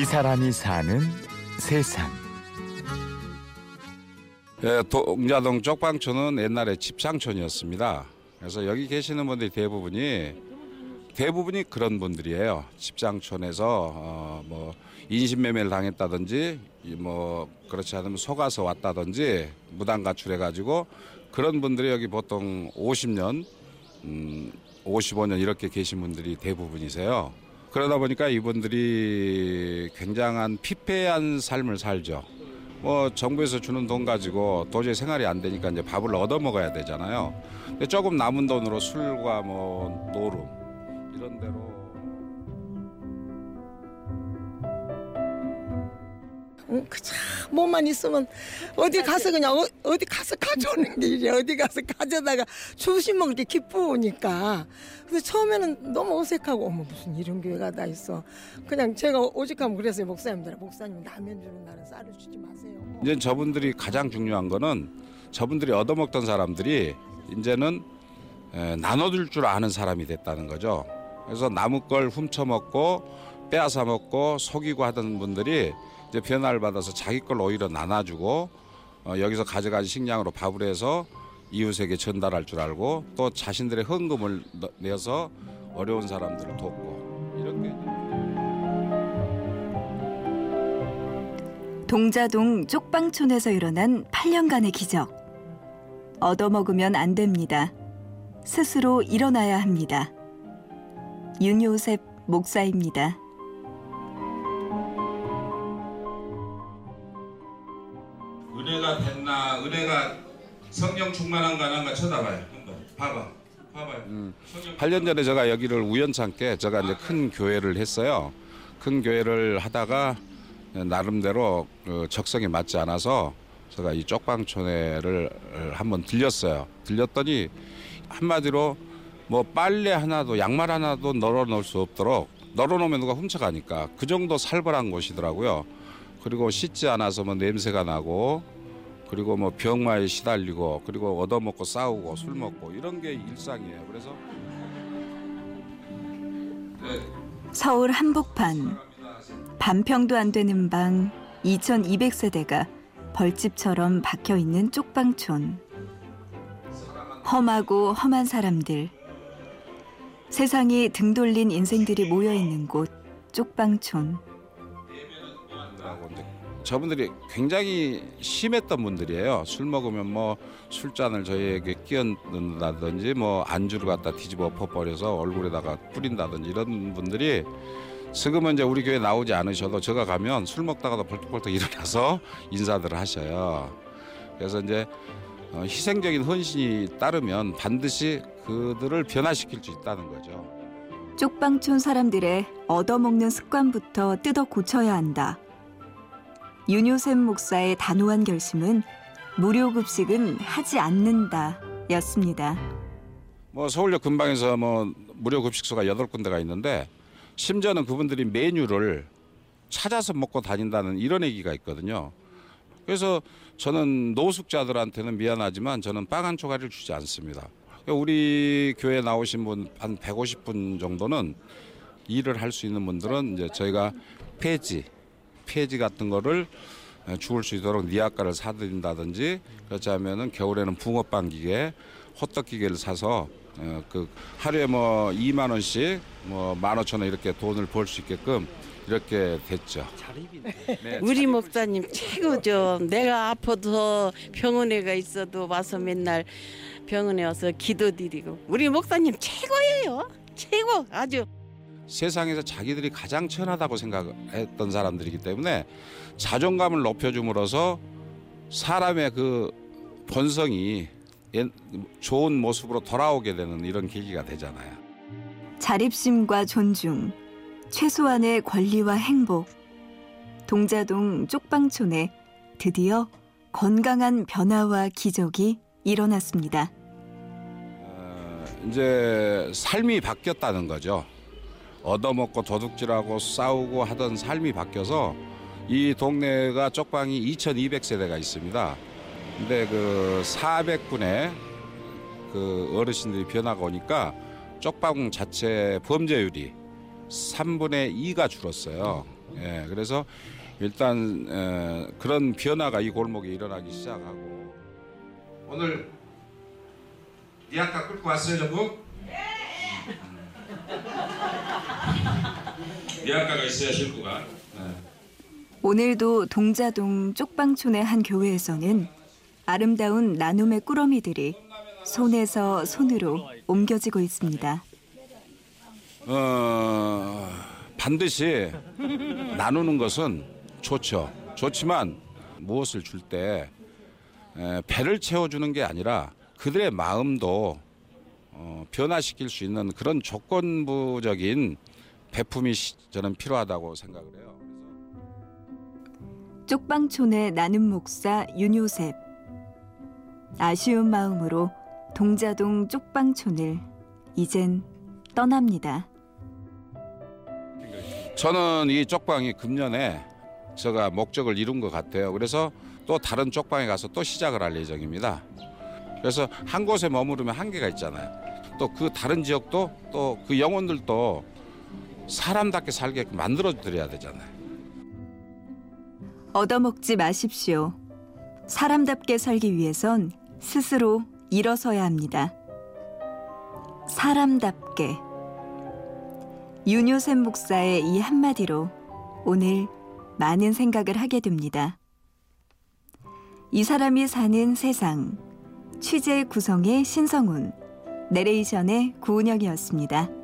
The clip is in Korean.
이 사람이 사는 세상. 예, 동자동 쪽방촌은 옛날에 집상촌이었습니다. 그래서 여기 계시는 분들이 대부분이 대부분이 그런 분들이에요. 집장촌에서 어, 뭐 인신매매를 당했다든지 이뭐 그렇지 않으면 속아서 왔다든지 무단 가출해가지고 그런 분들이 여기 보통 50년, 음, 55년 이렇게 계신 분들이 대부분이세요. 그러다 보니까 이분들이 굉장한 피폐한 삶을 살죠. 뭐 정부에서 주는 돈 가지고 도저히 생활이 안 되니까 이제 밥을 얻어 먹어야 되잖아요. 근데 조금 남은 돈으로 술과 뭐 노름 이런 데로 응, 그참 몸만 있으면 어디 가서 그냥 어, 어디 가서 가져오는 게 일이야. 어디 가서 가져다가 주시 먹을 게 기쁘니까. 근데 처음에는 너무 어색하고 어머 무슨 이런 교회가 다 있어. 그냥 제가 오직하면 그랬어요 목사님들. 목사님 라면 주는 날은 쌀을 주지 마세요. 이제 저분들이 가장 중요한 거는 저분들이 얻어먹던 사람들이 이제는 에, 나눠줄 줄 아는 사람이 됐다는 거죠. 그래서 남의 걸 훔쳐먹고 빼앗아 먹고 속이고 하던 분들이 이제 변화를 받아서 자기 걸 오히려 나눠주고 어, 여기서 가져간 식량으로 밥을 해서 이웃에게 전달할 줄 알고 또 자신들의 헌금을 너- 내서 어려운 사람들을 돕고 이런 게 동자동 쪽방촌에서 일어난 8년간의 기적. 얻어먹으면 안 됩니다. 스스로 일어나야 합니다. 윤요셉 목사입니다. 은혜가 성령 충만한가 안 한가 쳐다봐요. 한번. 봐봐. 봐봐요. 8년 전에 제가 여기를 우연찮게 제가 이제 큰 교회를 했어요. 큰 교회를 하다가 나름대로 그 적성에 맞지 않아서 제가 이 쪽방촌회를 한번 들렸어요. 들렸더니 한마디로 뭐 빨래 하나도 양말 하나도 널어 놓을 수 없도록 널어 놓으면 누가 훔쳐가니까 그 정도 살벌한 곳이더라고요. 그리고 씻지 않아서 뭐 냄새가 나고 그리고 뭐 병마에 시달리고 그리고 얻어먹고 싸우고 술 먹고 이런 게 일상이에요. 그래서 네, 서울 한복판. 반평도 안 되는 방 2200세대가 벌집처럼 박혀 있는 쪽방촌. 험하고 험한 사람들. 세상이 등 돌린 인생들이 모여 있는 곳 쪽방촌. 저분들이 굉장히 심했던 분들이에요. 술 먹으면 뭐 술잔을 저희에게 끼얹 는다든지 뭐 안주를 갖다 뒤집어 엎어버려서 얼굴에다가 뿌린다든지 이런 분들이 지금은 이제 우리 교회 나오지 않으셔도 제가 가면 술 먹다가도 벌떡벌떡 일어나서 인사들을 하셔요. 그래서 이제 어, 희생적인 헌신이 따르면 반드시 그들을 변화시킬 수 있다는 거죠. 쪽방촌 사람들의 얻어먹는 습관부터 뜯어 고쳐야 한다. 윤요셉 목사의 단호한 결심은 무료 급식은 하지 않는다 였습니다. 뭐 서울역 근방에서 뭐 무료 급식소가 여덟 군데가 있는데 심지어는 그분들이 메뉴를 찾아서 먹고 다닌다는 이런 얘기가 있거든요. 그래서 저는 노숙자들한테는 미안하지만 저는 빵한 조각을 주지 않습니다. 우리 교회 나오신 분 한 150분 정도는 일을 할 수 있는 분들은 이제 저희가 폐지, 폐지 같은 거를 주울 수 있도록 니아까를 사드린다든지 그렇지 않으면은 겨울에는 붕어빵 기계, 호떡 기계를 사서 어, 그 하루에 뭐 2만 원씩 뭐 15,000원 이렇게 돈을 벌 수 있게끔 이렇게 됐죠. 네, 우리 목사님 최고죠. 내가 아파도 병원에 가 있어도 와서 맨날 병원에 와서 기도드리고 우리 목사님 최고예요. 최고 아주. 세상에서 자기들이 가장 천하다고 생각했던 사람들이기 때문에 자존감을 높여줌으로써 사람의 그 본성이 옛- 좋은 모습으로 돌아오게 되는 이런 계기가 되잖아요. 자립심과 존중, 최소한의 권리와 행복. 동자동 쪽방촌에 드디어 건강한 변화와 기적이 일어났습니다. 어, 이제 삶이 바뀌었다는 거죠. 얻어먹고 도둑질하고 싸우고 하던 삶이 바뀌어서 이 동네가 쪽방이 2,200세대가 있습니다. 근데 그 400분의 그 어르신들이 변화가 오니까 쪽방 자체 범죄율이 3분의 2가 줄었어요. 예, 그래서 일단 에, 그런 변화가 이 골목에 일어나기 시작하고 오늘 니아까 끌고 왔어요, 전부? 니아까가 있어야 실구가. 네. 오늘도 동자동 쪽방촌의 한 교회에서는 아름다운 나눔의 꾸러미들이 손에서 손으로 옮겨지고 있습니다. 어, 반드시 나누는 것은 좋죠. 좋지만 무엇을 줄 때 배를 채워주는 게 아니라 그들의 마음도 어, 변화시킬 수 있는 그런 조건부적인 배품이 시- 저는 필요하다고 생각을 해요. 쪽방촌의 나눔 목사 윤요셉. 아쉬운 마음으로 동자동 쪽방촌을 이젠 떠납니다. 저는 이 쪽방이 금년에 제가 목적을 이룬 것 같아요. 그래서 또 다른 쪽방에 가서 또 시작을 할 예정입니다. 그래서 한 곳에 머무르면 한계가 있잖아요. 또 그 다른 지역도 또 그 영혼들도 사람답게 살게끔 만들어 드려야 되잖아요. 얻어먹지 마십시오. 사람답게 살기 위해선 스스로 일어서야 합니다. 사람답게. 윤요셉 목사의 이 한마디로 오늘 많은 생각을 하게 됩니다. 이 사람이 사는 세상. 취재 구성의 신성훈, 내레이션의 구은영이었습니다.